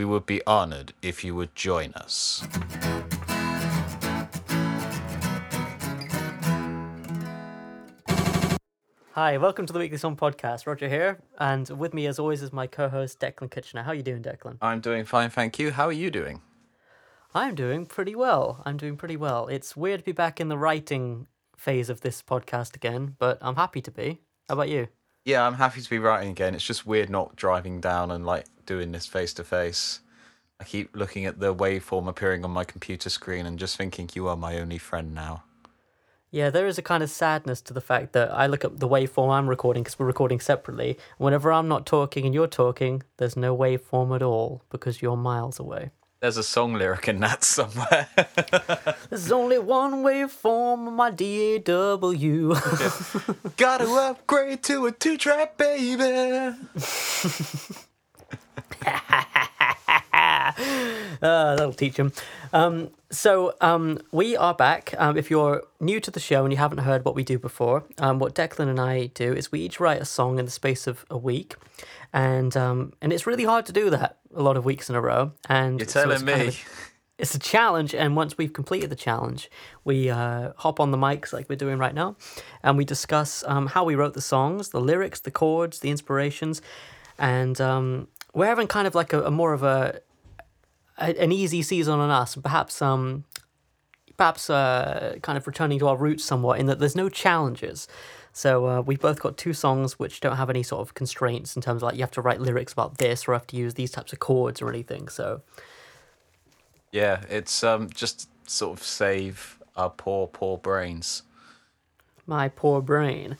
We would be honored if you would join us. Hi, welcome to the Weekly Song Podcast. Roger here, and with me, as always, is my co-host Declan Kitchener. How are you doing, Declan? I'm doing fine, thank you. How are you doing? I'm doing pretty well. I'm doing pretty well. It's weird to be back in the writing phase of this podcast again, but I'm happy to be. How about you? Yeah, I'm happy to be writing again. It's just weird not driving down and like doing this face to face. I keep looking at the waveform appearing on my computer screen and just thinking you are my only friend now. Yeah, there is a kind of sadness to the fact that I look at the waveform I'm recording because we're recording separately. Whenever I'm not talking and you're talking, there's no waveform at all because you're miles away. There's a song lyric in that somewhere. There's only one waveform on my DAW. Gotta upgrade to a two track, baby. Uh, that'll teach him. Um, so um, we are back. Um, if you're new to the show and you haven't heard what we do before, um, what Declan and I do is we each write a song in the space of a week, and um, and it's really hard to do that a lot of weeks in a row. And You're so telling kind of me. a- it's a challenge, and once we've completed the challenge, we uh, hop on the mics like we're doing right now, and we discuss um, how we wrote the songs, the lyrics, the chords, the inspirations, and um, we're having kind of like a, a more of a, a an easy season on us, perhaps um, perhaps uh, kind of returning to our roots somewhat in that there's no challenges. So uh, we've both got two songs which don't have any sort of constraints in terms of like you have to write lyrics about this or have to use these types of chords or anything. So Yeah, it's um just sort of save our poor, poor brains. My poor brain.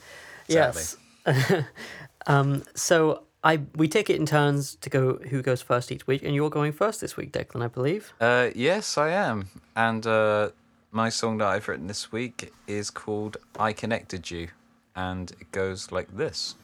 Sadly. Yes. um, so I we take it in turns to go who goes first each week, and you're going first this week, Declan, I believe. Uh, yes, I am. And uh, my song that I've written this week is called I Connected You. And it goes like this.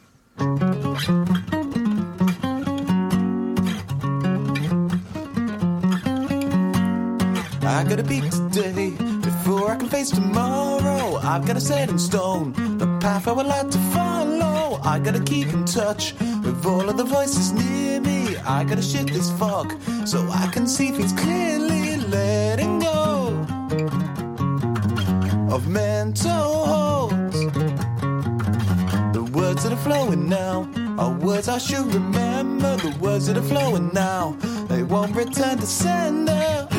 I gotta beat today before I can face tomorrow. I've gotta set in stone the path I would like to follow. I gotta keep in touch with all of the voices near me. I gotta shift this fog so I can see things clearly. Letting go of mental holds. The words that are flowing now are words I should remember. The words that are flowing now, they won't return to sender.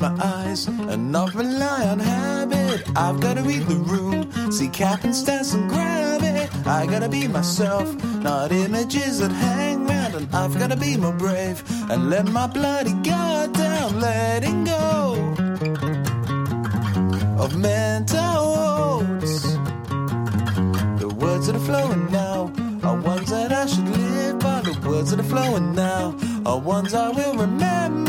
I my eyes and not rely on habit. I've gotta read the room, see happenstance and stance and grab it. I gotta be myself, not images that hang round. And I've gotta be more brave and let my bloody guard down, letting go of mental holds. The words that are flowing now are ones that I should live by. The words that are flowing now are ones I will remember.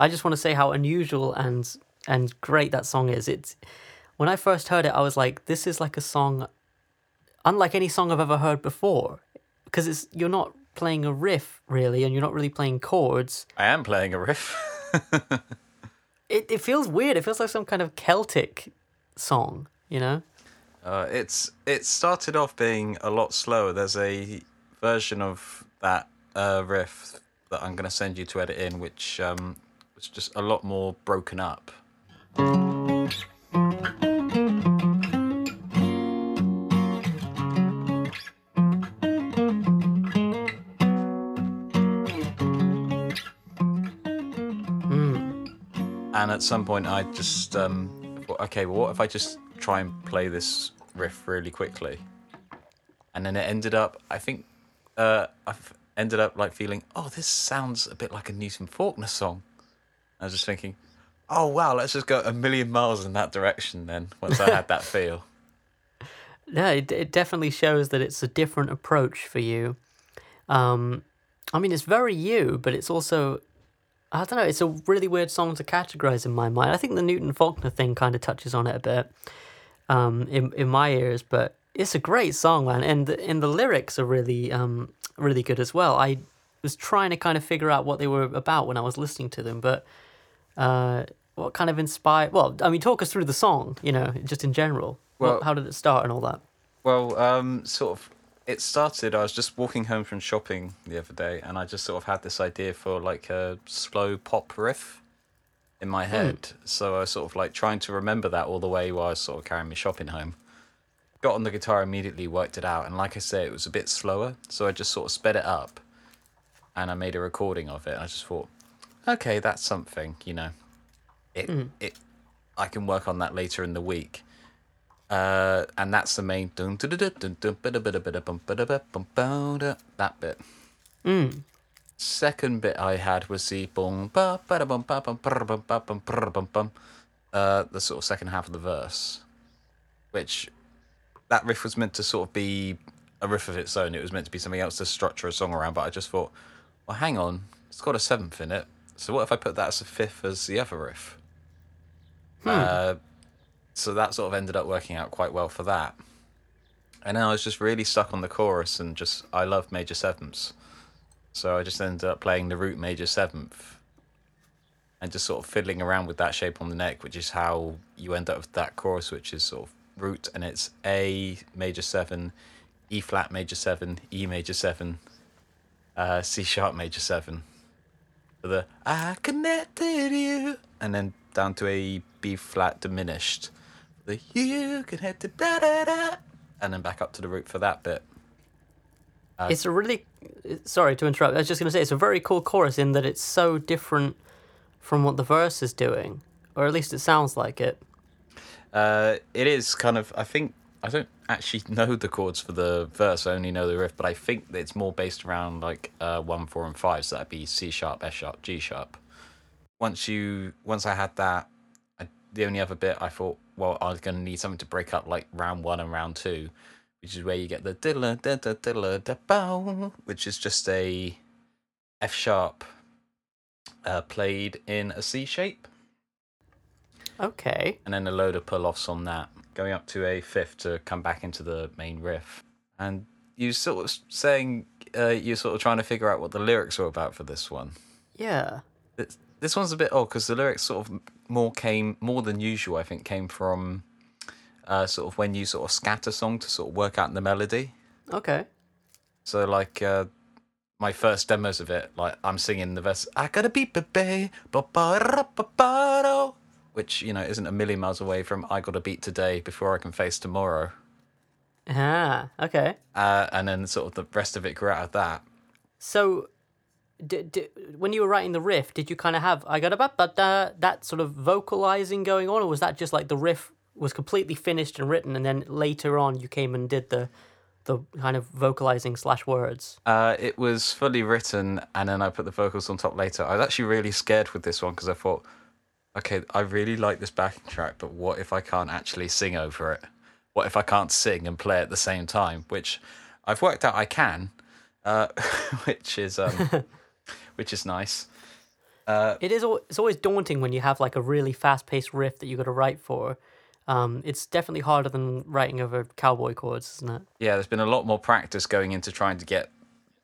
I just want to say how unusual and and great that song is. It's when I first heard it, I was like, this is like a song unlike any song I've ever heard before. Because it's you're not playing a riff really, and you're not really playing chords. I am playing a riff. It it feels weird. It feels like some kind of Celtic song, you know? Uh, it's it started off being a lot slower. There's a version of that uh, riff that I'm going to send you to edit in, which um, was just a lot more broken up. And at some point, I just um, thought, okay, well, what if I just try and play this riff really quickly? And then it ended up, I think, uh, I've ended up like feeling, oh, this sounds a bit like a Newton Faulkner song. I was just thinking, oh wow, let's just go a million miles in that direction. Then once I had that feel, Yeah, it, it definitely shows that it's a different approach for you. Um, I mean, it's very you, but it's also, I don't know, it's a really weird song to categorize in my mind. I think the Newton Faulkner thing kind of touches on it a bit um, in, in my ears, but it's a great song, man. And the, and the lyrics are really, um, really good as well. I was trying to kind of figure out what they were about when I was listening to them, but uh, what kind of inspired, well, I mean, talk us through the song, you know, just in general. What- Well- how did it start and all that? well, um, sort of, it started. I was just walking home from shopping the other day, and I just sort of had this idea for like a slow pop riff in my head. So I was sort of like trying to remember that all the way while I was sort of carrying my shopping home. Got on the guitar immediately, worked it out, and like I say, it was a bit slower, so I just sort of sped it up, and I made a recording of it. I just thought, okay, that's something, you know. It it, I can work on that later in the week. Uh, and that's the main that bit. Second bit I had was the bum ba bada bum ba bum bum bum bum bum. Uh, the sort of second half of the verse, which that riff was meant to sort of be a riff of its own. It was meant to be something else to structure a song around. But I just thought, well, hang on, it's got a seventh in it. So what if I put that as a fifth as the other riff? Uh, so that sort of ended up working out quite well for that. And then I was just really stuck on the chorus and just I love major sevenths. So I just ended up playing the root major seventh and just sort of fiddling around with that shape on the neck, which is how you end up with that chorus, which is sort of root and it's A major seven, E flat major seven, E major seven, uh, C sharp major seven. The I connected you, and then down to a B flat diminished. The you connected da da da, and then back up to the root for that bit. it's a really sorry to interrupt. I was just going to say it's a very cool chorus in that it's so different from what the verse is doing, or at least it sounds like it. Uh, it is kind of. I think I don't actually know the chords for the verse. I only know the riff, but I think it's more based around like uh, one, four, and five. So that'd be C sharp, F sharp, G sharp. Once you, once I had that, I, the only other bit I thought, well, I was gonna need something to break up like round one and round two, which is where you get the diddler da da diddler da bow, which is just a F sharp uh, played in a C shape Okay. and then a load of pull offs on that, going up to a fifth to come back into the main riff. And you sort of saying uh, you're sort of trying to figure out what the lyrics were about for this one. Yeah. This, this one's a bit odd because the lyrics sort of more came more than usual. I think came from uh, sort of when you sort of scatter song to sort of work out the melody. Okay. So like uh, my first demos of it, like I'm singing the verse, I gotta be baby, which you know isn't a million miles away from I gotta beat today before I can face tomorrow. Ah. Okay. Uh, and then sort of the rest of it grew out of that. So, d- d- when you were writing the riff, did you kind of have I got a but that sort of vocalizing going on, or was that just like the riff was completely finished and written, and then later on you came and did the the kind of vocalizing slash words? Uh, it was fully written, and then I put the vocals on top later. I was actually really scared with this one because I thought, okay, I really like this backing track, but what if I can't actually sing over it? What if I can't sing and play at the same time? Which I've worked out I can, uh, which is um, which is nice. It is. It's always daunting when you have like a really fast paced riff that you got to write for. Um, it's definitely harder than writing over cowboy chords, isn't it? Yeah, there's been a lot more practice going into trying to get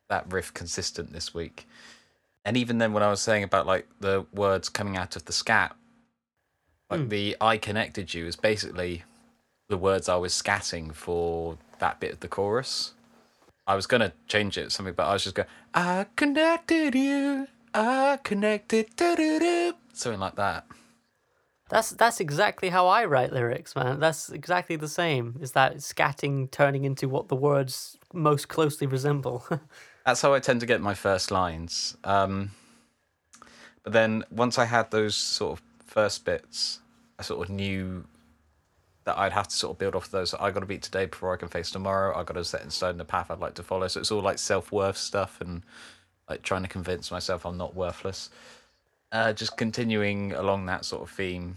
that riff consistent this week. And even then, when I was saying about like the words coming out of the scat, like hmm. the "I connected you" is basically the words I was scatting for that bit of the chorus. I was gonna change it something, but I was just going, I connected you, I connected, do-do-do," something like that. That's that's exactly how I write lyrics, man. That's exactly the same. Is that scatting turning into what the words most closely resemble? That's how I tend to get my first lines. Um, but then once I had those sort of first bits, I sort of knew that I'd have to sort of build off those. I got to beat today before I can face tomorrow. I got to set in stone the path I'd like to follow. So it's all like self worth stuff and like trying to convince myself I'm not worthless. Uh, just continuing along that sort of theme,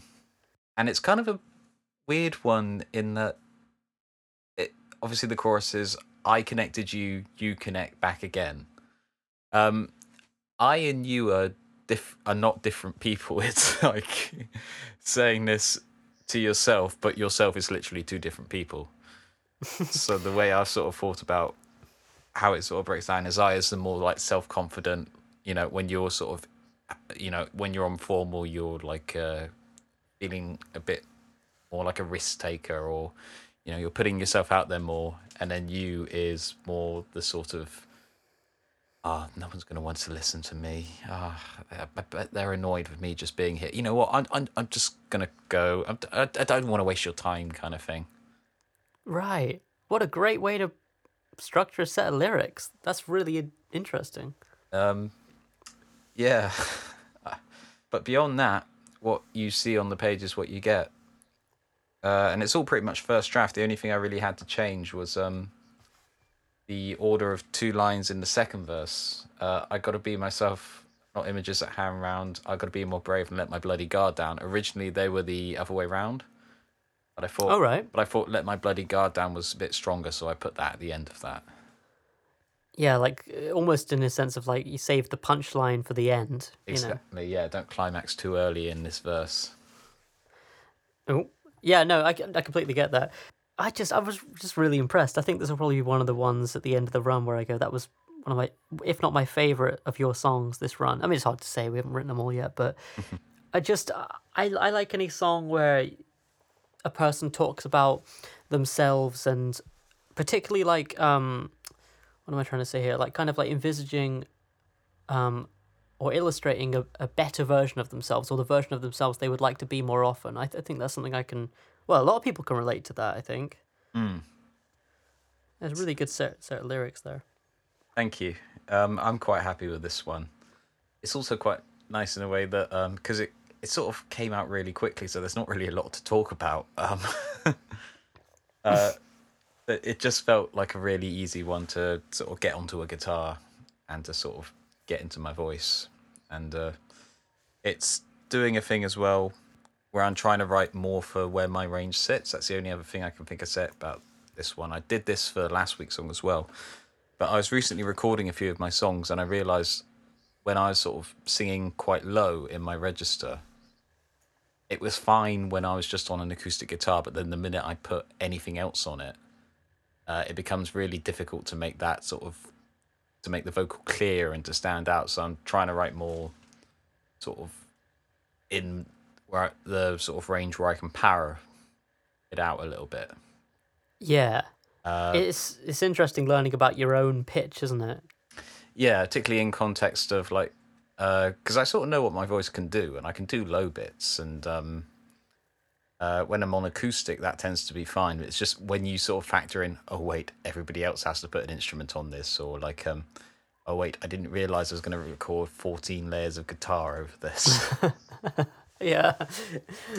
and it's kind of a weird one in that it obviously the chorus is I connected you, you connect back again. Um, I and you are diff- are not different people. It's like saying this to yourself, but yourself is literally two different people. so the way I've sort of thought about how it sort of breaks down is I as the more like self confident, you know, when you're sort of you know, when you're on formal you're like uh feeling a bit more like a risk taker or you know, you're putting yourself out there more and then you is more the sort of ah, no one's going to want to listen to me. Ah, I I bet they're annoyed with me just being here. You know what? I'm I'm, I'm just going to go. I'm, I, I don't want to waste your time, kind of thing. right. What a great way to structure a set of lyrics. That's really interesting. Um, yeah. but beyond that, what you see on the page is what you get. Uh, and it's all pretty much first draft. The only thing I really had to change was um, the order of two lines in the second verse. Uh, I got to be myself, not images that hang around. I got to be more brave and let my bloody guard down. Originally, they were the other way round. But I thought, All right. but I thought let my bloody guard down was a bit stronger, so I put that at the end of that. Yeah, like uh, almost in a sense of like you save the punchline for the end. You know. Exactly. Yeah. Don't climax too early in this verse. Oh, yeah, no, I, I completely get that. I just, I was just really impressed. I think this will probably be one of the ones at the end of the run where I go, that was one of my, if not my favorite of your songs this run. I mean, it's hard to say, we haven't written them all yet, but I just, I, I like any song where a person talks about themselves and particularly like, um, what am I trying to say here? Like, kind of like envisaging, um, or illustrating a, a better version of themselves or the version of themselves they would like to be more often. I, th- I think that's something I can. Well, a lot of people can relate to that. I think. Mm. There's a really good set set of lyrics there. Thank you. Um, I'm quite happy with this one. It's also quite nice in a way that because it it sort of came out really quickly, so there's not really a lot to talk about. Um, uh, it just felt like a really easy one to sort of get onto a guitar and to sort of get into my voice, and uh, it's doing a thing as well where I'm trying to write more for where my range sits. That's the only other thing I can think of set about this one. I did this for last week's song as well. But I was recently recording a few of my songs and I realized when I was sort of singing quite low in my register, it was fine when I was just on an acoustic guitar, but then the minute I put anything else on it, uh, it becomes really difficult to make that sort of to make the vocal clear and to stand out. So I'm trying to write more sort of in where the sort of range where I can power it out a little bit. Yeah, Uh, it's it's interesting learning about your own pitch, isn't it? yeah, particularly in context of like, because I sort of know what my voice can do, and I can do low bits, and um, uh, when I'm on acoustic, that tends to be fine. It's just when you sort of factor in, oh wait, everybody else has to put an instrument on this, or like, um, oh wait, I didn't realize I was going to record 14 layers of guitar over this. Yeah,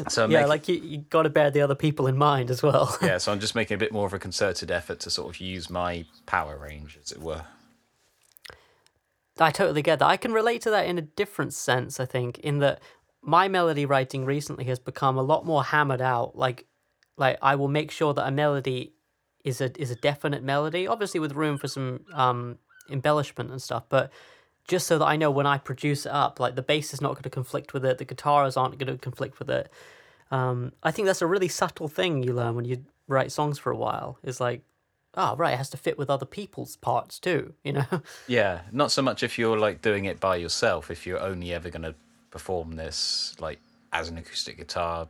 so I'm yeah, making- like you you got to bear the other people in mind as well. yeah, so I'm just making a bit more of a concerted effort to sort of use my power range, as it were. I totally get that. I can relate to that in a different sense, I think, in that my melody writing recently has become a lot more hammered out. Like like I will make sure that a melody is a is a definite melody, obviously with room for some um embellishment and stuff, but just so that I know when I produce it up, like the bass is not going to conflict with it, the guitars aren't going to conflict with it. Um, I think that's a really subtle thing you learn when you write songs for a while. Is like, oh right, it has to fit with other people's parts too, you know. Yeah, not so much if you're like doing it by yourself. If you're only ever going to perform this like as an acoustic guitar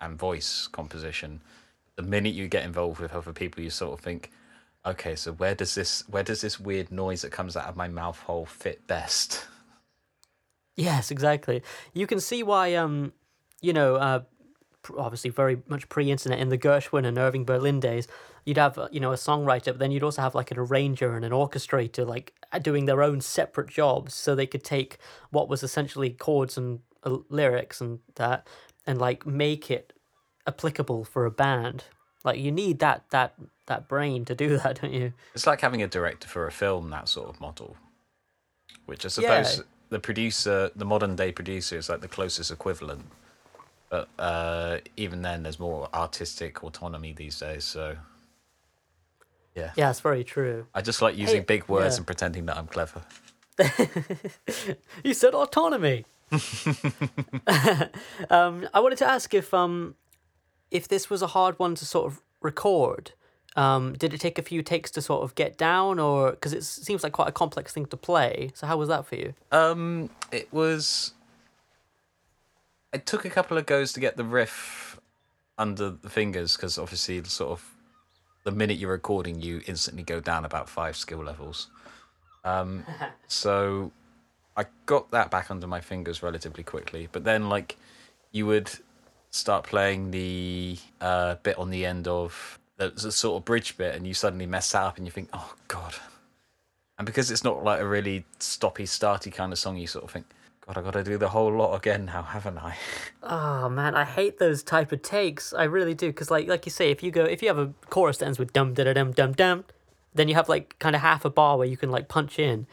and voice composition, the minute you get involved with other people, you sort of think, okay, so where does this where does this weird noise that comes out of my mouth hole fit best? Yes, exactly. You can see why, um, you know, uh, obviously very much pre-internet in the Gershwin and Irving Berlin days, you'd have uh, you know a songwriter, but then you'd also have like an arranger and an orchestrator like uh, doing their own separate jobs, so they could take what was essentially chords and uh, lyrics and that, and like make it applicable for a band. Like you need that that that brain to do that, don't you? It's like having a director for a film, that sort of model. Which I suppose Yeah. the producer, the modern day producer, is like the closest equivalent. But uh, even then, there's more artistic autonomy these days. So, yeah. Yeah, it's very true. I just like using Hey, big words yeah. and pretending that I'm clever. You said autonomy. um, I wanted to ask if um, if this was a hard one to sort of record. Um, did it take a few takes to sort of get down, or because it seems like quite a complex thing to play? So how was that for you? Um, it was. It took a couple of goes to get the riff under the fingers because obviously, sort of, the minute you're recording, you instantly go down about five skill levels. Um, so I got that back under my fingers relatively quickly, but then like you would start playing the uh, bit on the end of the, the sort of bridge bit, and you suddenly mess that up, and you think, oh god. And because it's not like a really stoppy, starty kind of song, you sort of think, God, I got to do the whole lot again now, haven't I? Oh man, I hate those type of takes. I really do, because like like you say, if you go if you have a chorus that ends with dum da da dum dum dum, then you have like kind of half a bar where you can like punch in.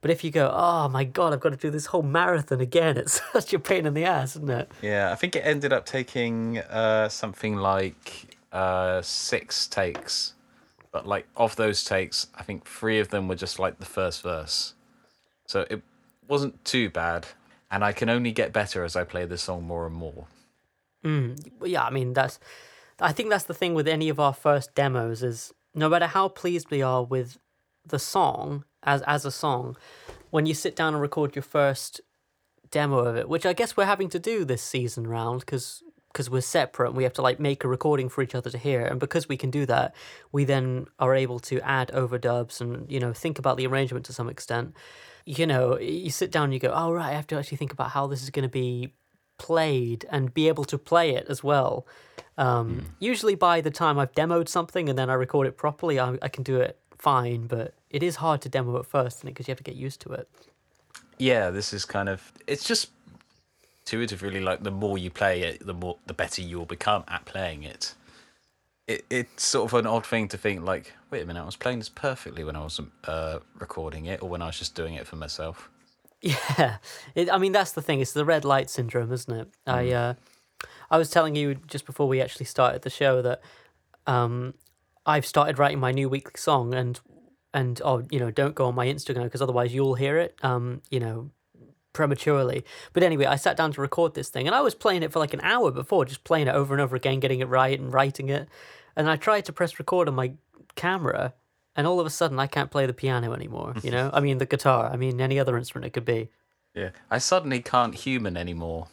But if you go, oh my god, I've got to do this whole marathon again, it's such a pain in the ass, isn't it? Yeah, I think it ended up taking uh, something like uh, six takes. But like of those takes, I think three of them were just like the first verse. So it wasn't too bad. And I can only get better as I play the song more and more. Mm. Well, yeah, I mean that's I think that's the thing with any of our first demos is no matter how pleased we are with the song as as a song, when you sit down and record your first demo of it, which I guess we're having to do this season round because because we're separate and we have to like make a recording for each other to hear and because we can do that we then are able to add overdubs and you know think about the arrangement to some extent. You know you sit down and you go oh right i have to actually think about how this is going to be played and be able to play it as well. Um, usually by the time i've demoed something and then i record it properly i, I can do it fine but it is hard to demo at first because you have to get used to it. Yeah, this is kind of it's just intuitive really like the more you play it, the more the better you'll become at playing it. It it's sort of an odd thing to think like, wait a minute, I was playing this perfectly when I wasn't uh, recording it or when I was just doing it for myself. Yeah, it, I mean that's the thing. It's the red light syndrome, isn't it? I uh, I was telling you just before we actually started the show that um, I've started writing my new weekly song, and and oh, you know, don't go on my Instagram because otherwise you'll hear it. Um, you know, prematurely. But anyway, I sat down to record this thing, and I was playing it for like an hour before, just playing it over and over again, getting it right and writing it. And I tried to press record on my camera, and all of a sudden I can't play the piano anymore. You know, I mean the guitar. I mean any other instrument it could be. Yeah, I suddenly can't human anymore.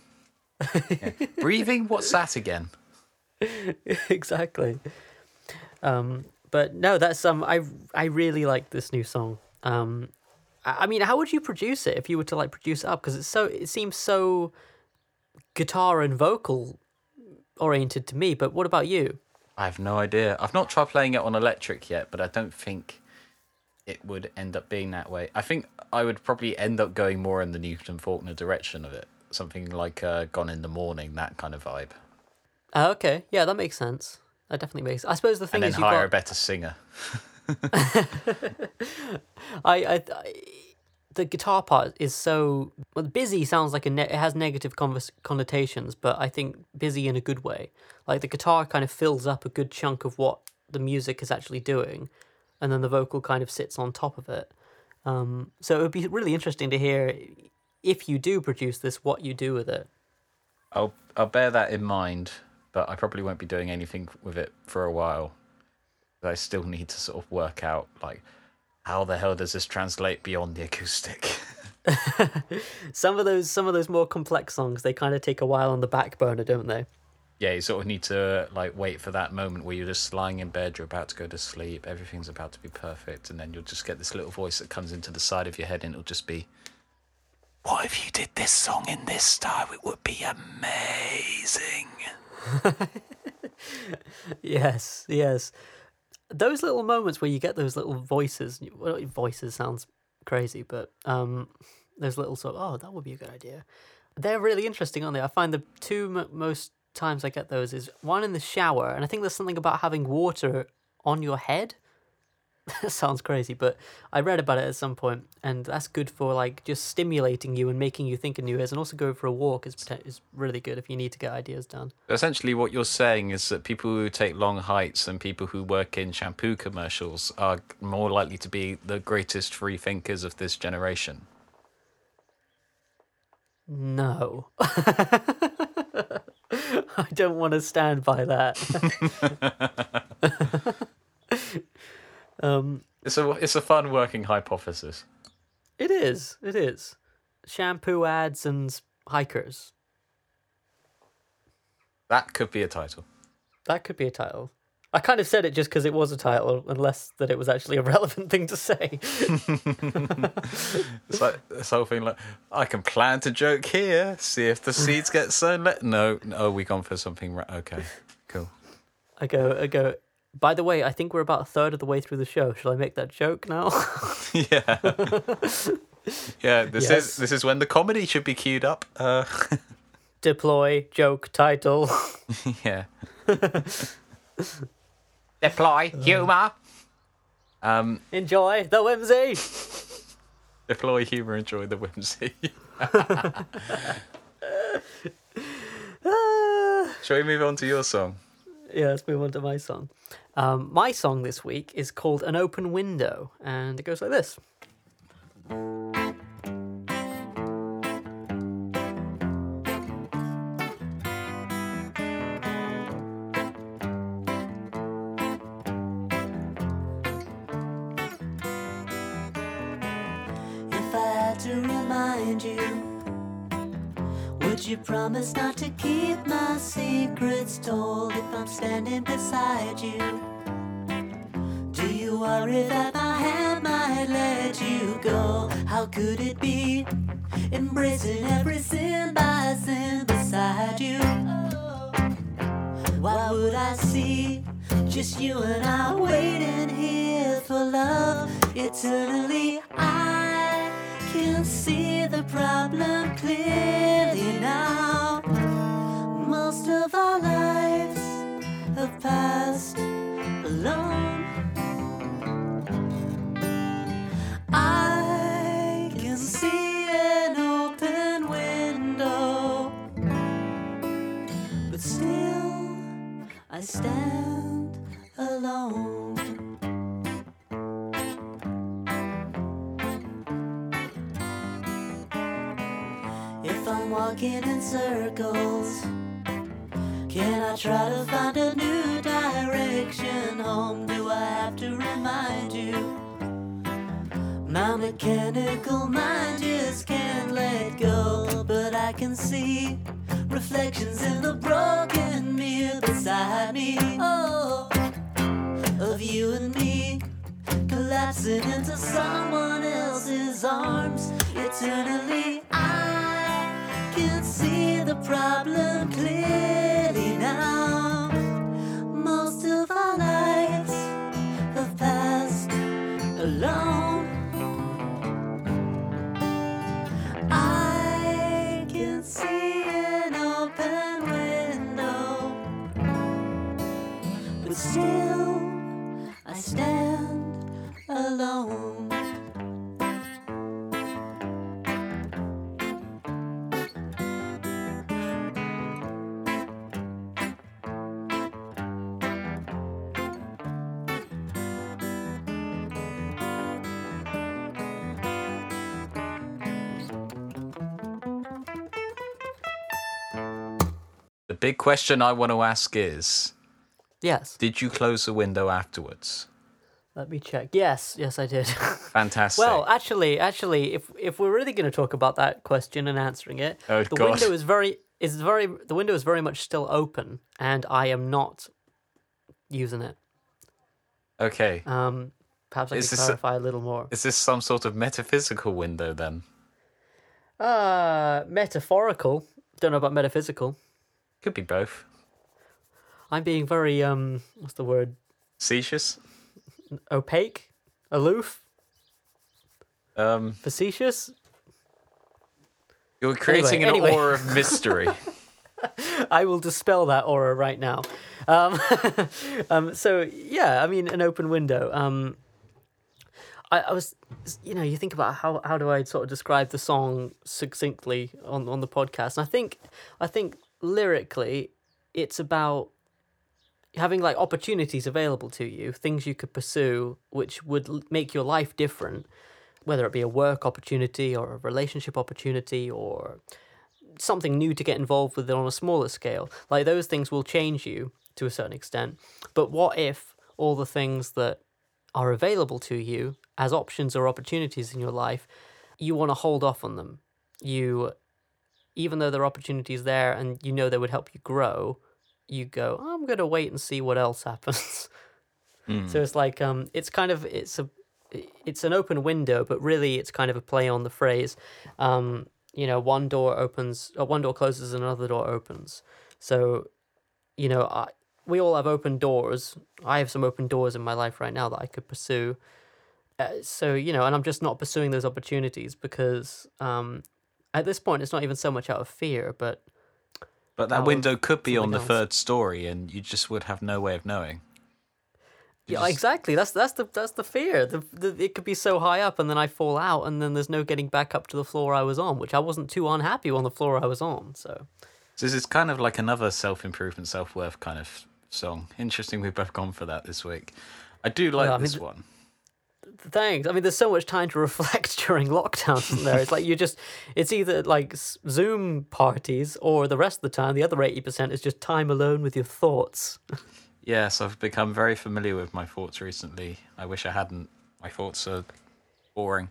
Yeah. Breathing, what's that again? exactly. Um, but no, that's um, I I really like this new song. Um, I, mean, how would you produce it if you were to like produce it up? Because it's so it seems so guitar and vocal oriented to me. But what about you? I have no idea. I've not tried playing it on electric yet, but I don't think it would end up being that way. I think I would probably end up going more in the Newton Faulkner direction of it. Something like uh, Gone in the Morning, that kind of vibe. Uh, okay, yeah, that makes sense. That definitely makes. I suppose the thing And then is you hire got a better singer. I, I, I the guitar part is so well, busy sounds like a ne- it has negative connotations, but I think busy in a good way. Like the guitar kind of fills up a good chunk of what the music is actually doing, and then the vocal kind of sits on top of it. Um, so it would be really interesting to hear if you do produce this, what you do with it. I'll I'll bear that in mind, but I probably won't be doing anything with it for a while. I still need to sort of work out like how the hell does this translate beyond the acoustic? Some of those, some of those more complex songs, they kind of take a while on the back burner, don't they? Yeah, you sort of need to like wait for that moment where you're just lying in bed, you're about to go to sleep, everything's about to be perfect, and then you'll just get this little voice that comes into the side of your head, and it'll just be, "What if you did this song in this style? It would be amazing." Yes, yes. Those little moments where you get those little voices, well, voices sounds crazy, but um, those little sort of, oh, that would be a good idea. They're really interesting, aren't they? I find the two m- most times I get those is one in the shower, and I think there's something about having water on your head. That sounds crazy, but I read about it at some point, and that's good for like just stimulating you and making you think of new ideas, and also going for a walk is is really good if you need to get ideas done. Essentially, what you're saying is that people who take long hikes and people who work in shampoo commercials are more likely to be the greatest free thinkers of this generation. No. I don't want to stand by that. um, It's a it's a fun working hypothesis. it is. It is. Shampoo ads and hikers. That could be a title. That could be a title. I kind of said it just because it was a title, unless that it was actually a relevant thing to say. It's like this whole thing like I can plant a joke here, see if the seeds get sown. Let no, no, we gone for something. Ra- okay, cool. I go, I go. By the way, I think we're about a third of the way through the show. Should I make that joke now? yeah, yeah. This Yes. is this is when the comedy should be queued up. Uh, Deploy joke title. yeah. Deploy humor. Um, Enjoy the whimsy. deploy humor. Enjoy the whimsy. Ah. Shall we move on to your song? Yeah, let's move on to my song. Um, my song this week is called An Open Window, and it goes like this. If I had to remind you, would you promise not to keep my secrets told if I'm standing beside you? Do you worry that my hand might let you go? How could it be embracing every sin by sin beside you? Why would I see just you and I waiting here for love eternally? I can see the problem clearly I stand alone. If I'm walking in circles, can I try to find a new direction home? Do I have to remind you? My mechanical mind just can't let go, but I can see reflections in the broken mirror beside me. Oh, of you and me collapsing into someone else's arms eternally. I can see the problem clearly still I stand alone. The big question I want to ask is: Yes, Did you close the window afterwards? let me check. Yes, yes, I did. Fantastic. well, actually, actually, if if we're really going to talk about that question and answering it, Oh, the God. window is very is very the window is very much still open, and I am not using it. Okay. Um, perhaps I Is can this a- clarify a little more. Is this some sort of metaphysical window then? Uh, metaphorical. Don't know about metaphysical. Could be both. I'm being very um, what's the word? Facetious? Opaque, aloof, Um, facetious. you're creating an anyway. aura of mystery. I will dispel that aura right now. Um, um, so yeah, I mean, an open window. Um, I, I was, you know, you think about how how do I sort of describe the song succinctly on on the podcast? And I think, I think lyrically, it's about having like opportunities available to you, things you could pursue, which would make your life different, whether it be a work opportunity or a relationship opportunity or something new to get involved with on a smaller scale. Like those things will change you to a certain extent. But what if all the things that are available to you as options or opportunities in your life, you want to hold off on them? You, even though there are opportunities there and you know they would help you grow, you go, I'm going to wait and see what else happens. So it's like um, it's kind of it's a it's an open window, but really it's kind of a play on the phrase. Um, you know, one door opens, or one door closes, and another door opens. So, you know, I, we all have open doors. I have some open doors in my life right now that I could pursue. Uh, so you know, and I'm just not pursuing those opportunities because um, at this point it's not even so much out of fear, but But that window could be on the else. third story, and you just would have no way of knowing. You Yeah, just- exactly. That's that's the that's the fear. The, the it could be so high up, and then I fall out, and then there's no getting back up to the floor I was on, which I wasn't too unhappy on the floor I was on. So So this is kind of like another self improvement, self worth kind of song. Interesting, we've both gone for that this week. I do like I mean, this th- one. Thanks. I mean, there's so much time to reflect during lockdown. There? It's like you just it's either like Zoom parties, or the rest of the time, the other eighty percent is just time alone with your thoughts. Yes, I've become very familiar with my thoughts recently. I wish I hadn't. My thoughts are boring.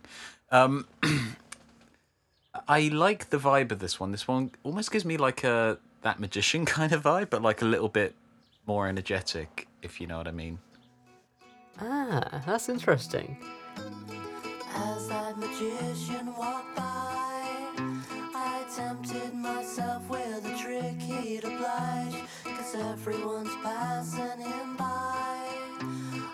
Um, I like the vibe of this one. This one almost gives me like a that magician kind of vibe, but like a little bit more energetic, if you know what I mean. Ah, that's interesting. As that magician walked by, I tempted myself with a trick he'd oblige. Cause everyone's passing him by.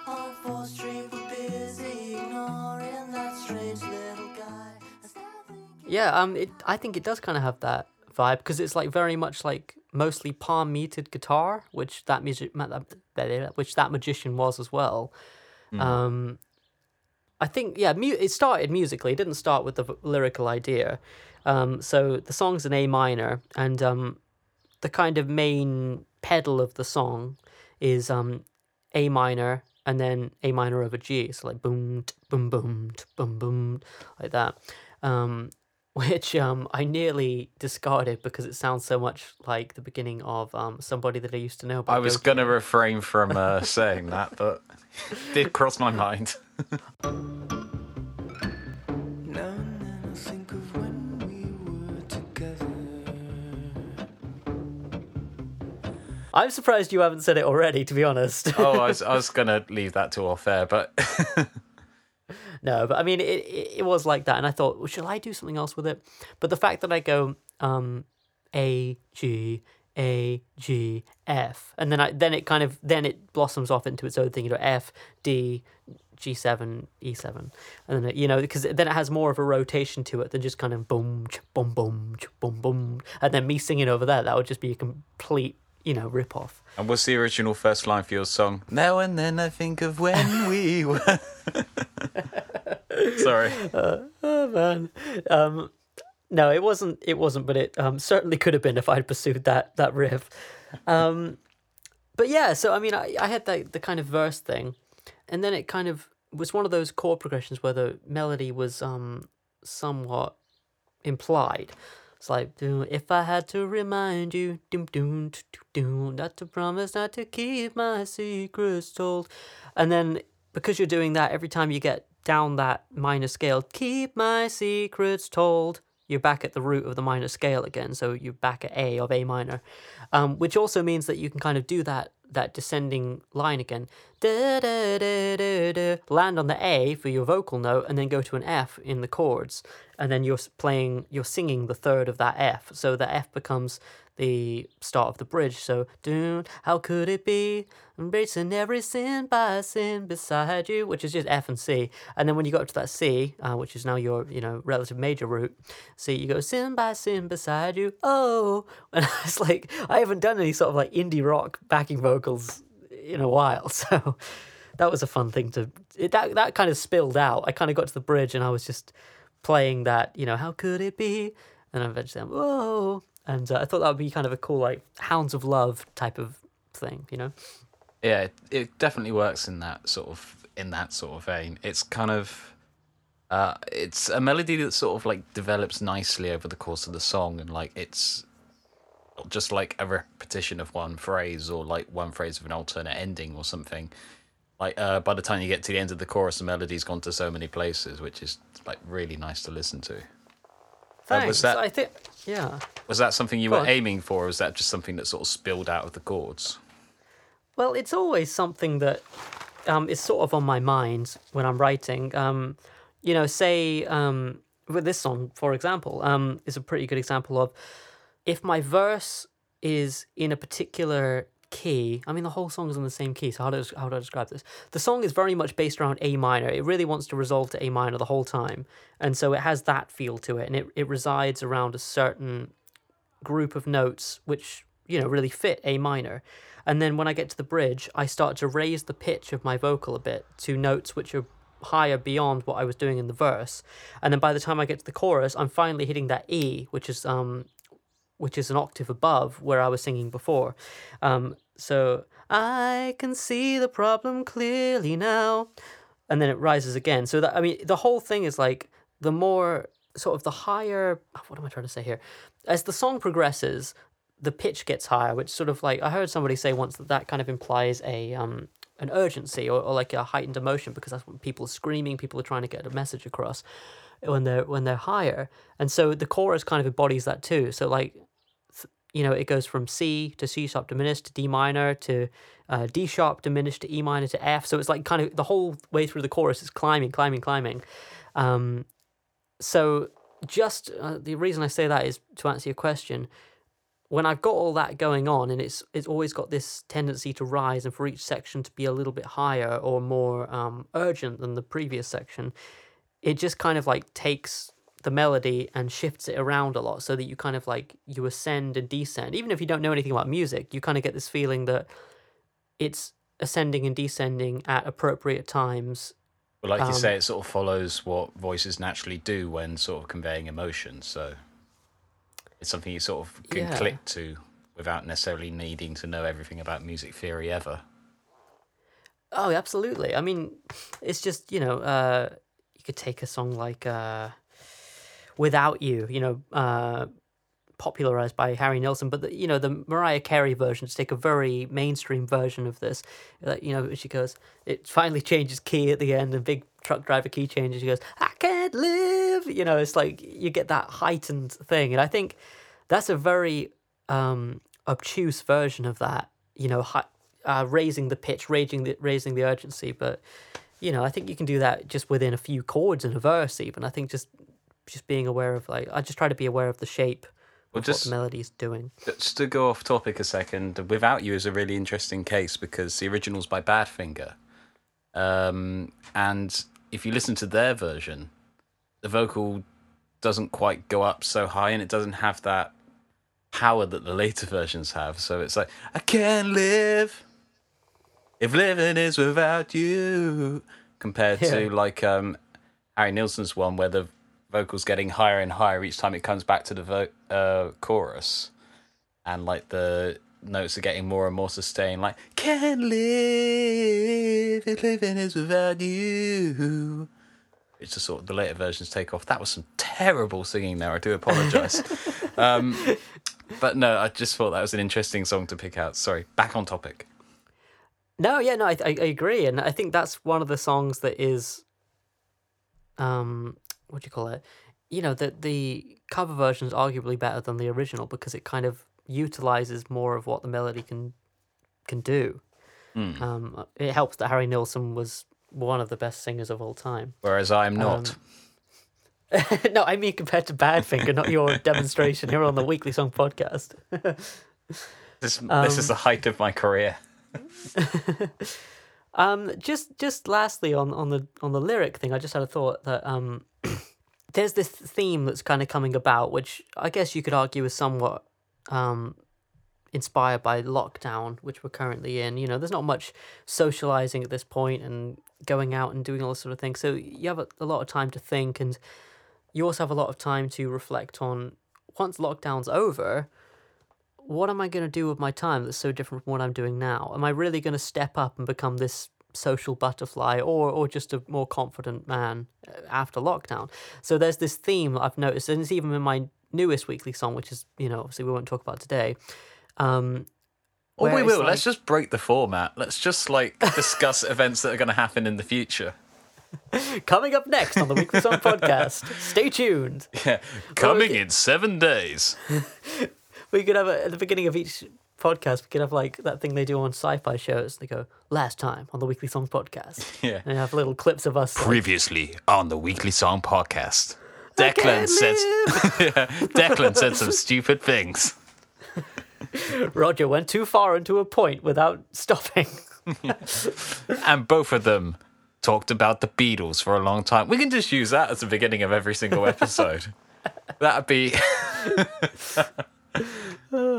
On 4th Street, we're busy ignoring that strange little guy. I still think Yeah, um, it I think it does kind of have that vibe because it's like very much like mostly palm muted guitar, which that music, which that magician was as well. Um, I think yeah, mu- it started musically. It didn't start with the v- lyrical idea. Um, so the song's in A minor, and um, the kind of main pedal of the song is um, A minor and then A minor over G. So like boom, boom, boom, boom, boom, like that. Um, which um, I nearly discarded because it sounds so much like the beginning of um, somebody that I used to know. I was gonna refrain from uh, saying that, but it did cross my mind. Now and then I think of when we were together. I'm surprised you haven't said it already, to be honest. oh, I was, I was gonna leave that to off air, but no, but I mean, it, it, it was like that, and I thought, well, should I do something else with it? But the fact that I go um, A G A G F, and then I then it kind of then it blossoms off into its own thing. You know, F D G seven E seven, and then it, you know because then it has more of a rotation to it than just kind of boom ch- boom boom ch- boom boom, and then me singing over that that would just be a complete you know rip off. and what's the original first line for your song? Now and then I think of when we were. Sorry. Oh man. Um no, it wasn't it wasn't, but it um certainly could have been if I'd pursued that that riff. Um but yeah, so I mean I, I had that the kind of verse thing and then it kind of was one of those chord progressions where the melody was um somewhat implied. It's like if I had to remind you, doom doom doom, not to promise not to keep my secrets told, and then because you're doing that every time you get down that minor scale, keep my secrets told, you're back at the root of the minor scale again. So you're back at A of A minor, um, which also means that you can kind of do that that descending line again. Land on the A for your vocal note, and then go to an F in the chords, and then you're playing, you're singing the third of that F. So the F becomes the start of the bridge. So, dun, how could it be? Embracing every sin by sin beside you, which is just F and C. And then when you go up to that C, uh, which is now your, you know, relative major root, C, you go sin by sin beside you. Oh, and it's like I haven't done any sort of like indie rock backing vocals in a while, so that was a fun thing to. It, that that kind of spilled out. I kind of got to the bridge and I was just playing that, you know, how could it be? And eventually I'm, whoa. And uh, I thought that would be kind of a cool, like, Hounds of Love type of thing, you know? Yeah, it, it definitely works in that sort of in that sort of vein. It's kind of uh, it's a melody that sort of like develops nicely over the course of the song, and like it's just like a repetition of one phrase or like one phrase of an alternate ending or something. Like uh, by the time you get to the end of the chorus, the melody's gone to so many places, which is like really nice to listen to. Thanks. Was that- I think, yeah. Was that something you Go were on. aiming for, or was that just something that sort of spilled out of the chords? Well, it's always something that um, is sort of on my mind when I'm writing. Um, you know, say um, with this song, for example, um, is a pretty good example of if my verse is in a particular key. I mean, the whole song is in the same key. So how do I, how do I describe this? The song is very much based around A minor. It really wants to resolve to A minor the whole time, and so it has that feel to it, and it it resides around a certain group of notes which you know really fit A minor. And then when I get to the bridge, I start to raise the pitch of my vocal a bit to notes which are higher beyond what I was doing in the verse. And then by the time I get to the chorus, I'm finally hitting that E, which is um which is an octave above where I was singing before. Um, so I can see the problem clearly now, and then it rises again. So that I mean, the whole thing is like the more sort of the higher. What am I trying to say here? As the song progresses, the pitch gets higher, which sort of like I heard somebody say once that that kind of implies a um an urgency or, or like a heightened emotion because that's when people are screaming, people are trying to get a message across when they're when they're higher, and so the chorus kind of embodies that too. So like you know, it goes from C to C sharp diminished to D minor to uh, D sharp diminished to E minor to F. So it's like kind of the whole way through the chorus is climbing, climbing, climbing. Um, so just uh, the reason I say that is to answer your question. When I've got all that going on, and it's it's always got this tendency to rise, and for each section to be a little bit higher or more um, urgent than the previous section, it just kind of like takes the melody and shifts it around a lot so that you kind of like you ascend and descend even if you don't know anything about music you kind of get this feeling that it's ascending and descending at appropriate times But like you Um, say, it sort of follows what voices naturally do when sort of conveying emotion. So it's something you sort of can Yeah. click to without necessarily needing to know everything about music theory ever. oh absolutely i mean it's just you know uh you could take a song like uh without you you know uh popularized by Harry Nilsson, but the, you know the Mariah Carey version to take a very mainstream version of this. Like you know, she goes, it finally changes key at the end, and big truck driver key changes. She goes, I can't live. You know, it's like you get that heightened thing, and I think that's a very um, obtuse version of that. You know, hi- uh, raising the pitch, raising the raising the urgency, but you know, I think you can do that just within a few chords in a verse. Even I think just just being aware of like I just try to be aware of the shape Well, of just what the melody's doing. just to go off topic a second, Without You is a really interesting case because the original's by Badfinger. Um, and if you listen to their version, the vocal doesn't quite go up so high and it doesn't have that power that the later versions have. So it's like, I can't live if living is without you. Compared Yeah. to like um, Harry Nilsson's one where the vocal's getting higher and higher each time it comes back to the vo- uh, chorus. And like the notes are getting more and more sustained, like, can't live if living is without you. It's just sort of the later versions take off. That was some terrible singing there. I do apologize. um, but no, I just thought that was an interesting song to pick out. Sorry, back on topic. No, yeah, no, I, I, I agree, and I think that's one of the songs that is, um, what do you call it? you know the the cover version is arguably better than the original because it kind of utilizes more of what the melody can can do. Hmm. Um, it helps that Harry Nilsson was one of the best singers of all time. Whereas I'm not. no, I mean compared to Badfinger, not your demonstration here on the Weekly Song Podcast. this this um, is the height of my career. Um, just just lastly on on the on the lyric thing, I just had a thought that um, there's this theme that's kind of coming about, which I guess you could argue is somewhat um, inspired by lockdown, which we're currently in. You know, there's not much socializing at this point and going out and doing all this sort of thing. So you have a, a lot of time to think, and you also have a lot of time to reflect on once lockdown's over. What am I going to do with my time that's so different from what I'm doing now? Am I really going to step up and become this social butterfly or or just a more confident man uh, after lockdown? So there's this theme that I've noticed, and it's even in my newest weekly song, which is, you know, obviously we won't talk about today. Um, Or we will. like- Let's just break the format. Let's just like discuss events that are going to happen in the future. Coming up next on the Weekly Song Podcast. Stay tuned. Yeah, coming okay. in seven days. We could have a, at the beginning of each podcast, we could have like that thing they do on sci-fi shows. They go last time on the Weekly Song Podcast, Yeah. and have little clips of us. like, Previously on the Weekly Song Podcast, Declan can't. Declan said some stupid things. Roger went too far into a point without stopping. and both of them talked about the Beatles for a long time. We can just use that as the beginning of every single episode. That'd be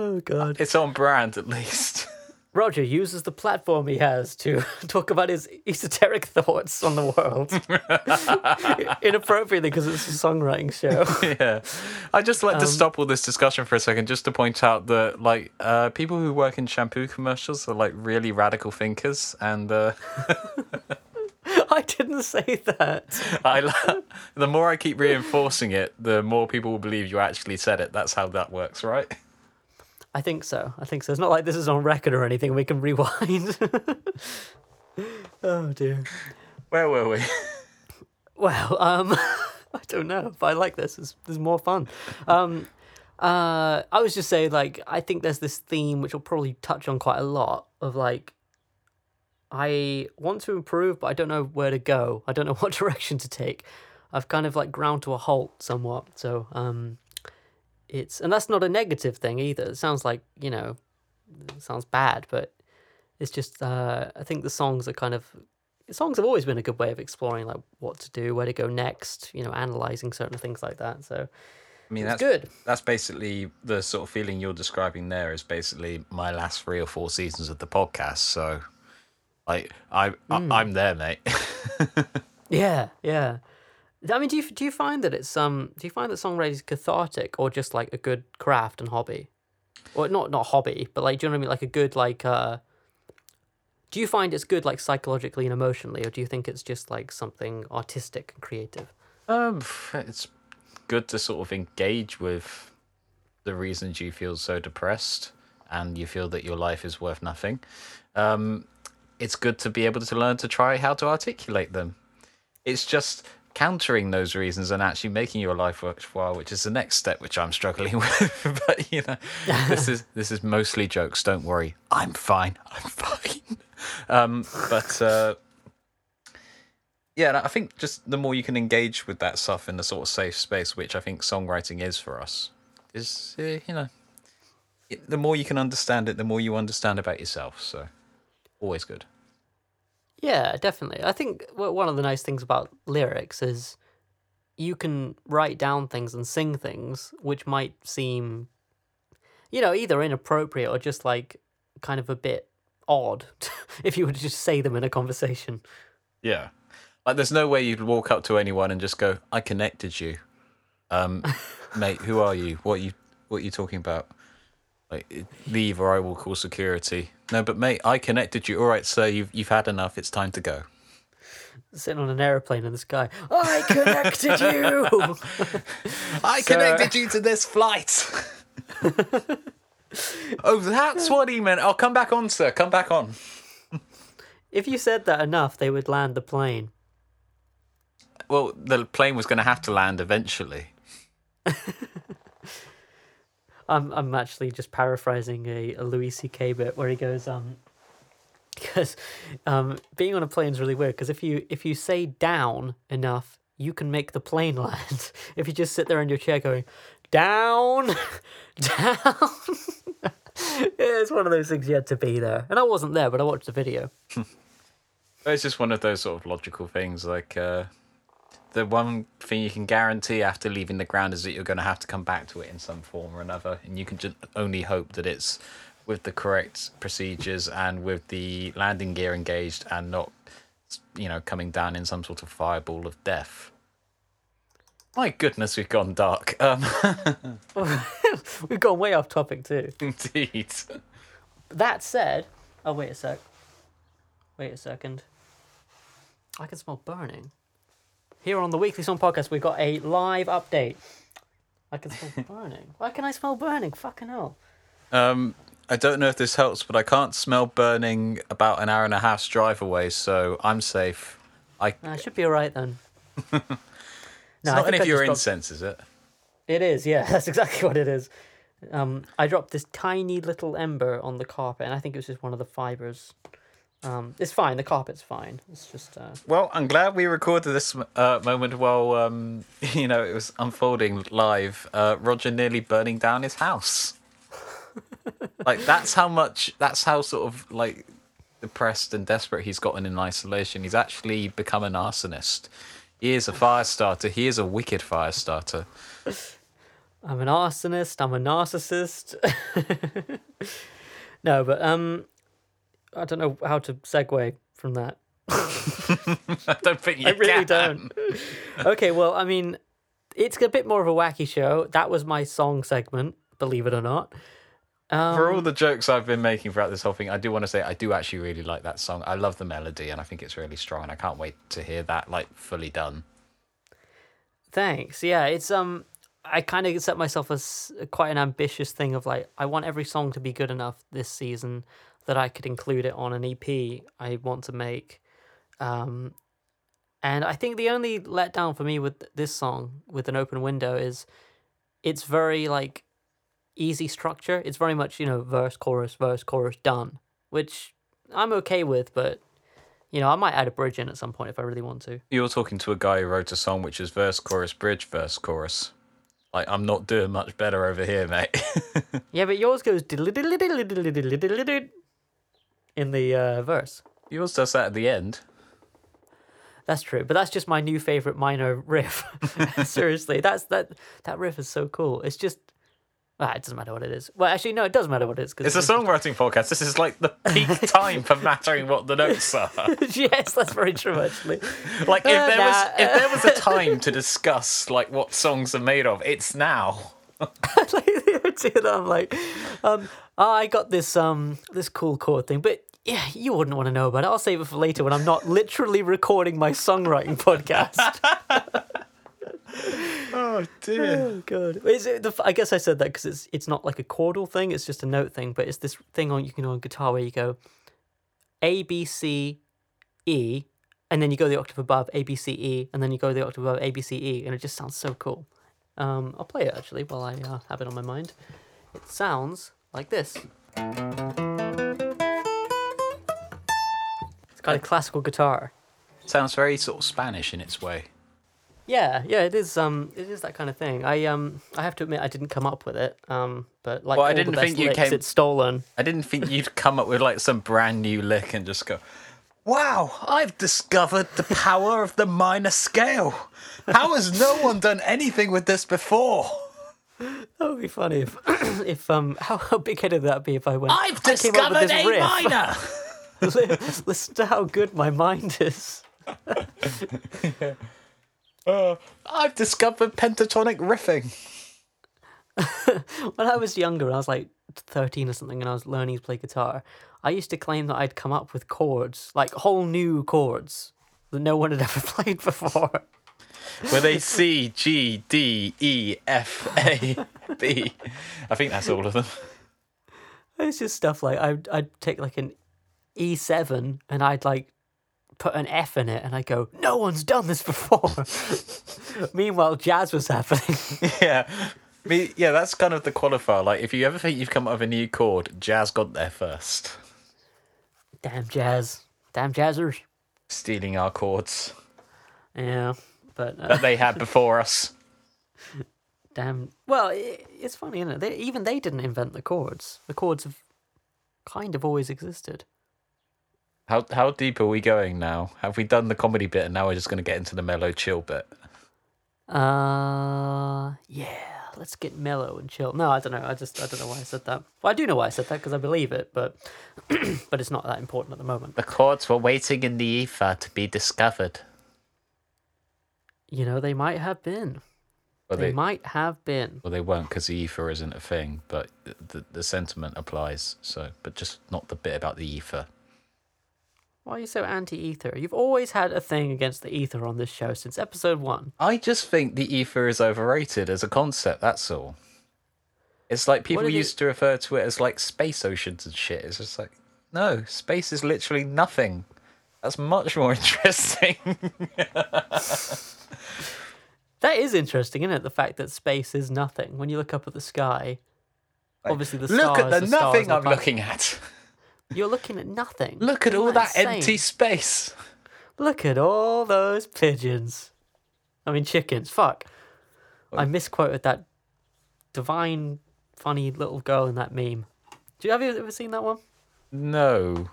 Oh God! it's on brand at least. Roger uses the platform he has to talk about his esoteric thoughts on the world inappropriately because it's a songwriting show. yeah. I just like to Um, stop all this discussion for a second just to point out that like uh people who work in shampoo commercials are like really radical thinkers and uh I didn't say that. I the more I keep reinforcing it, the more people will believe you actually said it. That's how that works, right? I think so. I think so. It's not like this is on record or anything. We can rewind. oh dear. Where were we? Well, um, I don't know, but I like this. It's, it's more fun. Um, uh, I was just saying, like, I think there's this theme which will probably touch on quite a lot of like, I want to improve, but I don't know where to go. I don't know what direction to take. I've kind of like ground to a halt somewhat. So, um, it's and that's not a negative thing either. It sounds like you know, it sounds bad, but it's just uh, I think the songs are kind of songs have always been a good way of exploring like what to do, where to go next, you know, analyzing certain things like that. So I mean, that's good. That's basically the sort of feeling you're describing there is basically my last three or four seasons of the podcast. So, like, I, Hmm. I I'm there, mate. Yeah, yeah. I mean, do you do you find that it's um do you find that songwriting is cathartic or just like a good craft and hobby, or not not hobby, but like do you know what I mean? Like a good like uh. Do you find it's good like psychologically and emotionally, or do you think it's just like something artistic and creative? Um, it's good to sort of engage with the reasons you feel so depressed and you feel that your life is worth nothing. Um, it's good to be able to learn to try how to articulate them. It's just countering those reasons and actually making your life worthwhile, which is the next step, which I'm struggling with. but you know, this is this is mostly jokes. Don't worry, I'm fine. I'm fine. Um, but. Uh, yeah, and I think just the more you can engage with that stuff in the sort of safe space, which I think songwriting is for us, is uh, you know, it, the more you can understand it, the more you understand about yourself. So, always good. Yeah, definitely. I think w- one of the nice things about lyrics is you can write down things and sing things which might seem, you know, either inappropriate or just like kind of a bit odd if you were to just say them in a conversation. Yeah, like there's no way you'd walk up to anyone and just go, "I connected you, um, mate. Who are you? What are you what are you talking about?" Like, leave or I will call security. No, but mate, I connected you. All right, sir, you've you've had enough. It's time to go. Sitting on an aeroplane in the sky. I connected you! I Sir. connected you to this flight. oh, that's what he meant. Oh, come back on, sir. Come back on. if you said that enough, they would land the plane. Well, the plane was going to have to land eventually. I'm I'm actually just paraphrasing a, a Louis C.K. bit where he goes, um, because um, being on a plane is really weird. Because if you if you say down enough, you can make the plane land. if you just sit there in your chair going down, down. yeah, it's one of those things you had to be there, and I wasn't there, but I watched the video. It's just one of those sort of logical things. Like uh, the one thing you can guarantee after leaving the ground is that you're going to have to come back to it in some form or another, and you can just only hope that it's with the correct procedures and with the landing gear engaged and not, you know, coming down in some sort of fireball of death. My goodness, we've gone dark. Um, We've gone way off topic too. indeed. That said, oh wait a sec. Wait a second. I can smell burning. Here on the Weekly Song Podcast, we've got a live update. I can smell burning. Why can I smell burning? Fucking hell. Um, I don't know if this helps, but I can't smell burning about an hour and a half's drive away, so I'm safe. I. I should be alright then. no, It's not any of your incense, is it? It is, yeah. That's exactly what it is. Um, I dropped this tiny little ember on the carpet, and I think it was just one of the fibers. Um, it's fine. The carpet's fine. It's just uh, Well, I'm glad we recorded this uh, moment while um, you know it was unfolding live. Uh, Roger nearly burning down his house. like that's how much. That's how sort of like depressed and desperate he's gotten in isolation. He's actually become an arsonist. He is a fire starter. He is a wicked fire starter. I'm an arsonist. I'm a narcissist. no, but um, I don't know how to segue from that. I don't think you I really can. don't. okay, well, I mean, it's a bit more of a wacky show. That was my song segment, believe it or not. Um, For all the jokes I've been making throughout this whole thing, I do want to say I do actually really like that song. I love the melody and I think it's really strong and I can't wait to hear that like fully done. Thanks. Yeah, it's um, I kind of set myself as quite an ambitious thing of like I want every song to be good enough this season that I could include it on an EP I want to make. Um, and I think the only letdown for me with this song with an open window is it's very like easy structure. It's very much you know verse chorus verse chorus done, which I'm okay with, but you know I might add a bridge in at some point if I really want to. You're talking to a guy who wrote a song which is verse, chorus, bridge, verse, chorus. Like I'm not doing much better over here, mate. Yeah, but yours goes in the uh, verse. Yours does that at the end. That's true, but that's just my new favorite minor riff. Seriously, that's that that riff is so cool. It's just ah, it doesn't matter what it is. Well, actually, no, it does matter what it is. Cause It's a songwriting podcast. This is like the peak time for mattering what the notes are. yes, that's very true. Actually, Like if Uh, there was nah. if there was a time to discuss like what songs are made of, it's now. like the idea that I'm like, um, oh, I got this um this cool chord thing, but yeah, you wouldn't want to know about it. I'll save it for later when I'm not literally recording my songwriting podcast. Oh dear. Oh god! Is it the? I guess I said that because it's it's not like a chordal thing. It's just a note thing. But it's this thing on you can do on guitar where you go A B C E, and then you go the octave above A B C E, and then you go the octave above A B C E, and it just sounds so cool. Um, I'll play it actually while I uh, have it on my mind. It sounds like this. A classical guitar. Sounds very sort of Spanish in its way. Yeah, yeah, it is. Um, it is that kind of thing. I um, I have to admit, I didn't come up with it. Um, but like Well, I didn't think you licks, came- it's stolen. I didn't think you'd come up with like some brand new lick and just go, Wow, I've discovered the power of the minor scale. How has no one done anything with this before? That would be funny if, if um, how, how big headed that be if I went? I've I came up with discovered A riff. minor. Listen to how good my mind is. Uh, I've discovered pentatonic riffing. When I was younger, I was like thirteen or something, and I was learning to play guitar. I used to claim that I'd come up with chords, like whole new chords that no one had ever played before. Were they C, G, D, E, F, A, B? I think that's all of them. It's just stuff like I'd I'd take like an E seven and I'd like put an F in it, and I go, no one's done this before. Meanwhile, jazz was happening. yeah. Me, yeah, that's kind of the qualifier. Like, if you ever think you've come up with a new chord, jazz got there first, Damn jazz. Damn jazzers. stealing our chords Yeah, but uh, that they had before us. damn. Well, i it's funny, isn't it? They, even they didn't invent the chords. The chords have kind of always existed. How how deep are we going now? Have we done the comedy bit, and now we're just going to get into the mellow chill bit? Uh, yeah. Let's get mellow and chill. No, I don't know. I just I don't know why I said that. Well, I do know why I said that because I believe it, but but it's not that important at the moment. The chords were waiting in the ether to be discovered. You know, they might have been. Well, They they, might have been. well, they weren't because the ether isn't a thing, but the, the the sentiment applies. So, but just not the bit about the ether. Why are you so anti-ether? You've always had a thing against the ether on this show since episode one. I just think the ether is overrated as a concept. That's all. It's like people it- used to refer to it as like space oceans and shit. It's just like, no, space is literally nothing. That's much more interesting. That is interesting, isn't it? The fact that space is nothing. When you look up at the sky, obviously the stars. Look at the, stars nothing I'm looking at. You're looking at nothing. Look at Isn't all that insane? empty space. Look at all those pigeons. I mean chickens. Fuck. I misquoted that divine, funny little girl in that meme. Do you have you ever seen that one? No.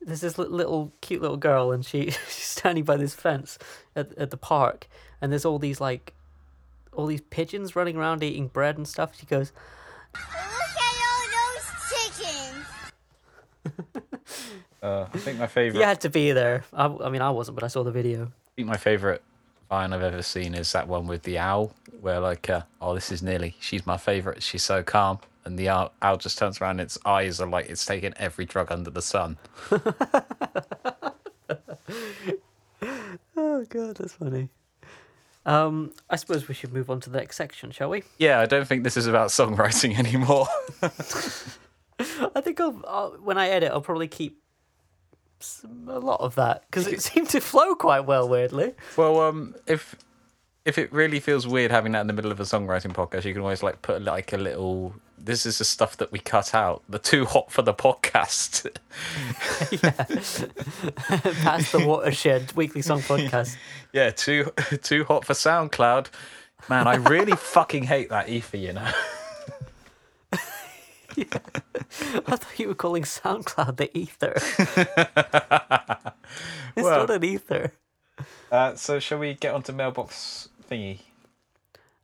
there's this little cute little girl and she she's standing by this fence at, at the park and there's all these like all these pigeons running around eating bread and stuff she goes Uh, I think my favorite. you had to be there I, I mean i wasn't but i saw the video I think my favorite vine I've ever seen is that one with the owl, where like, uh, oh, this is nearly. She's my favorite. She's so calm, and the owl, owl just turns around. Its eyes are like it's taken every drug under the sun. oh god that's funny um i suppose we should move on to the next section shall we Yeah, I don't think this is about songwriting anymore. i think I'll, I'll when i edit i'll probably keep some, a lot of that because it seemed to flow quite well weirdly well, um, if if it really feels weird having that in the middle of a songwriting podcast, you can always like put like a little. This is the stuff that we cut out. The too hot for the podcast. yeah, past the watershed weekly song podcast yeah, too too hot for SoundCloud. Man, I really fucking hate that ether. You know. I thought you were calling SoundCloud the ether. it's Well- not an ether. Uh, so shall we get onto mailbox thingy?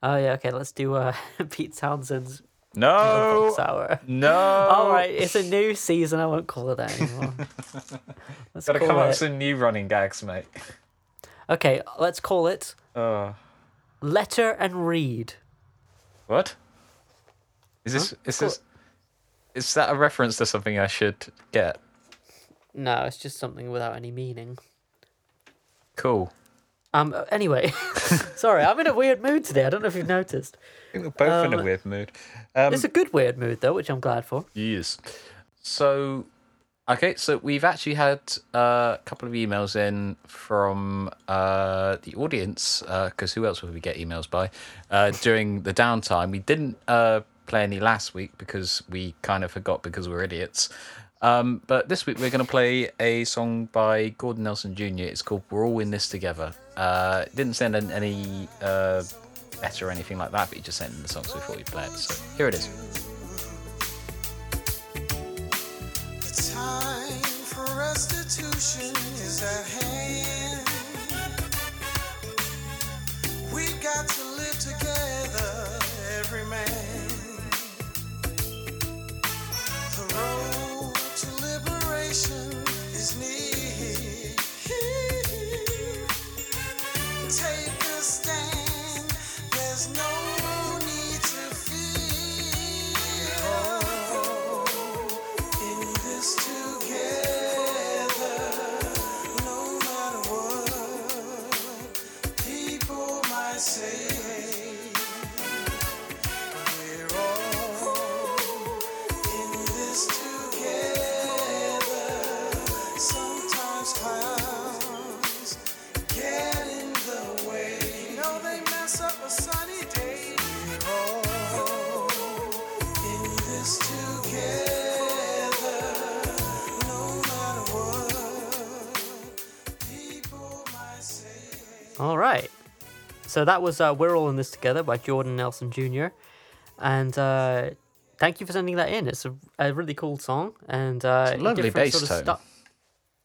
Oh yeah, okay. Let's do uh, Pete Townshend's No, Hour. no. All right, it's a new season. I won't call it that anymore. let's Gotta call come up it. with some new running gags, mate. Okay, let's call it Uh, Letter and Read. what? Is this? Is this? Is that a reference to something I should get? No, it's just something without any meaning. Cool. Um. Anyway, sorry, I'm in a weird mood today. I don't know if you've noticed. I think we're both in Um, a weird mood. Um, It's a good weird mood though, which I'm glad for. Yes. So, okay, so we've actually had uh, a couple of emails in from uh, the audience, because who else would we get emails by? Uh, during the downtime. We didn't uh, play any last week because we kind of forgot because we're idiots. Um, but this week we're going to play a song by Gordon Nelson Jr. It's called We're All in This Together. Uh, didn't send in any uh, letter or anything like that, but he just sent in the song, so we thought we'd play it. So here it is. The time for restitution is at hand. So that was uh, We're All in This Together by Jordan Nelson Jr. And uh, thank you for sending that in. It's a, a really cool song. And uh, lovely bass tone.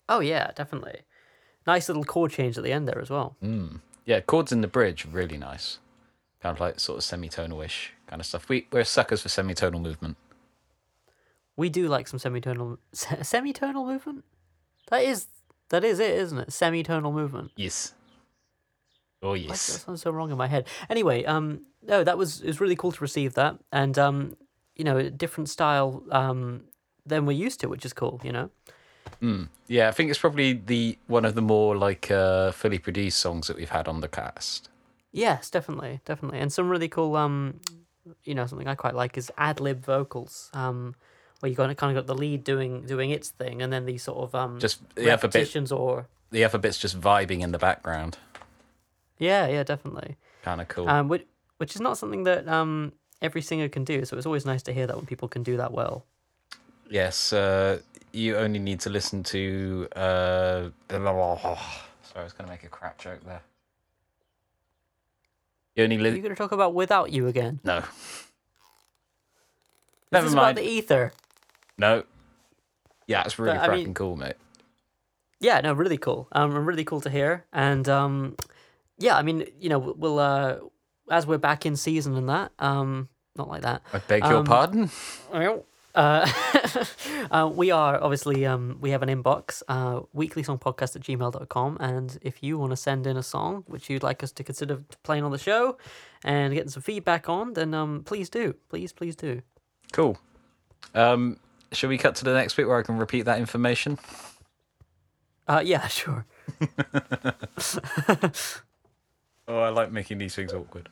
oh, yeah, definitely. Nice little chord change at the end there as well. Yeah, chords in the bridge, really nice. Kind of like sort of semitonal-ish kind of stuff. We we're suckers for semitonal movement. We do like some semitonal se- semitonal movement. That is that is it, isn't it? Semitonal movement. Yes. Oh does that yes. sound so wrong in my head? Anyway, um, no, that was it was really cool to receive that, and um, you know, a different style um than we're used to, which is cool. You know. Yeah, I think it's probably the one of the more like uh, fully produced songs that we've had on the cast. Yes, definitely, definitely, and some really cool. Um, you know, something I quite like is ad lib vocals. Um, where you got kind of got the lead doing doing its thing, and then these sort of um Just the repetitions or the other bit's just vibing in the background. Yeah, yeah, definitely. Kind of cool. Um, which which is not something that um every singer can do. So it's always nice to hear that when people can do that well. yes, uh, you only need to listen to. Uh, sorry, I was going to make a crap joke there. You only Are you going to talk about "Without You" again? no, Never mind. About the ether. no. Yeah, it's really But, I mean- cool, mate. Yeah, no, really cool. Um, really cool to hear. And um, yeah, I mean, you know, we'll uh, as we're back in season and that. Um, not like that. I beg your Um, pardon. Uh, uh, we are obviously um, we have an inbox uh, podcast at gmail.com and if you want to send in a song which you'd like us to consider playing on the show and getting some feedback on then um, please do please please do Cool. Um, shall we cut to the next bit where I can repeat that information? uh, yeah sure Oh, I like making these things awkward.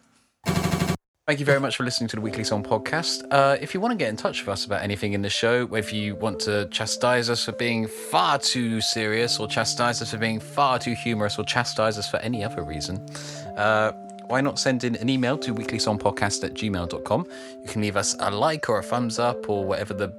Thank you very much for listening to the Weekly Song Podcast. Uh, if you want to get in touch with us about anything in the show, if you want to chastise us for being far too serious, or chastise us for being far too humorous, or chastise us for any other reason, uh, why not send in an email to weeklysongpodcast at gmail.com? You can leave us a like or a thumbs up or whatever the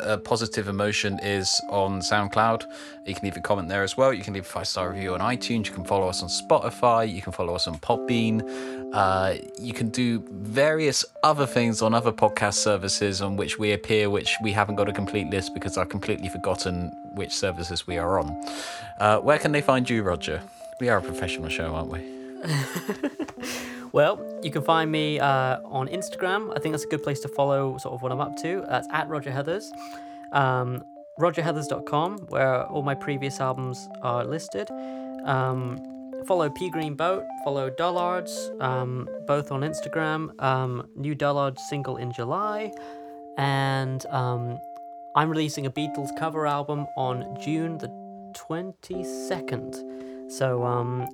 uh, positive emotion is on SoundCloud. You can leave a comment there as well. You can leave a five star review on iTunes. You can follow us on Spotify. You can follow us on Podbean. Uh, you can do various other things on other podcast services on which we appear, which we haven't got a complete list because I've completely forgotten which services we are on. Uh, where can they find you, Roger? We are a professional show, aren't we? well you can find me uh, on instagram. I think that's a good place to follow sort of what i'm up to. That's at roger heathers. Um, rogerheathers.com where all my previous albums are listed. Um, follow p green boat follow dullards um, both on instagram. Um, new dullards single in july. And um, i'm releasing a beatles cover album on june the 22nd so um,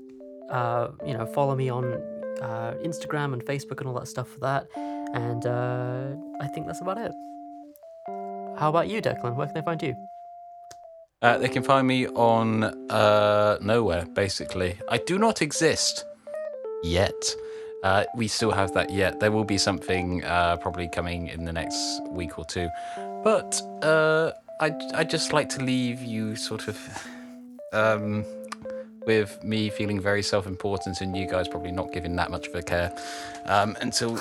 uh, you know, follow me on uh, Instagram and Facebook and all that stuff for that. And uh, I think that's about it. How about you, Declan? Where can they find you? Uh, they can find me on uh, nowhere, basically. I do not exist yet. Uh, we still have that yet. There will be something uh, probably coming in the next week or two. But uh, I, I just like to leave you sort of um, with me feeling very self important and you guys probably not giving that much of a care um, until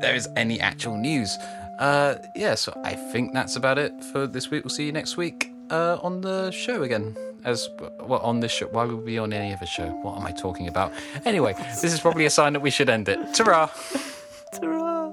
there is any actual news. Uh, yeah, so I think that's about it for this week. We'll see you next week uh, on the show again. As well, on this show, why would we be on any other show? What am I talking about? Anyway, this is probably a sign that we should end it. Ta-ra! Ta-ra!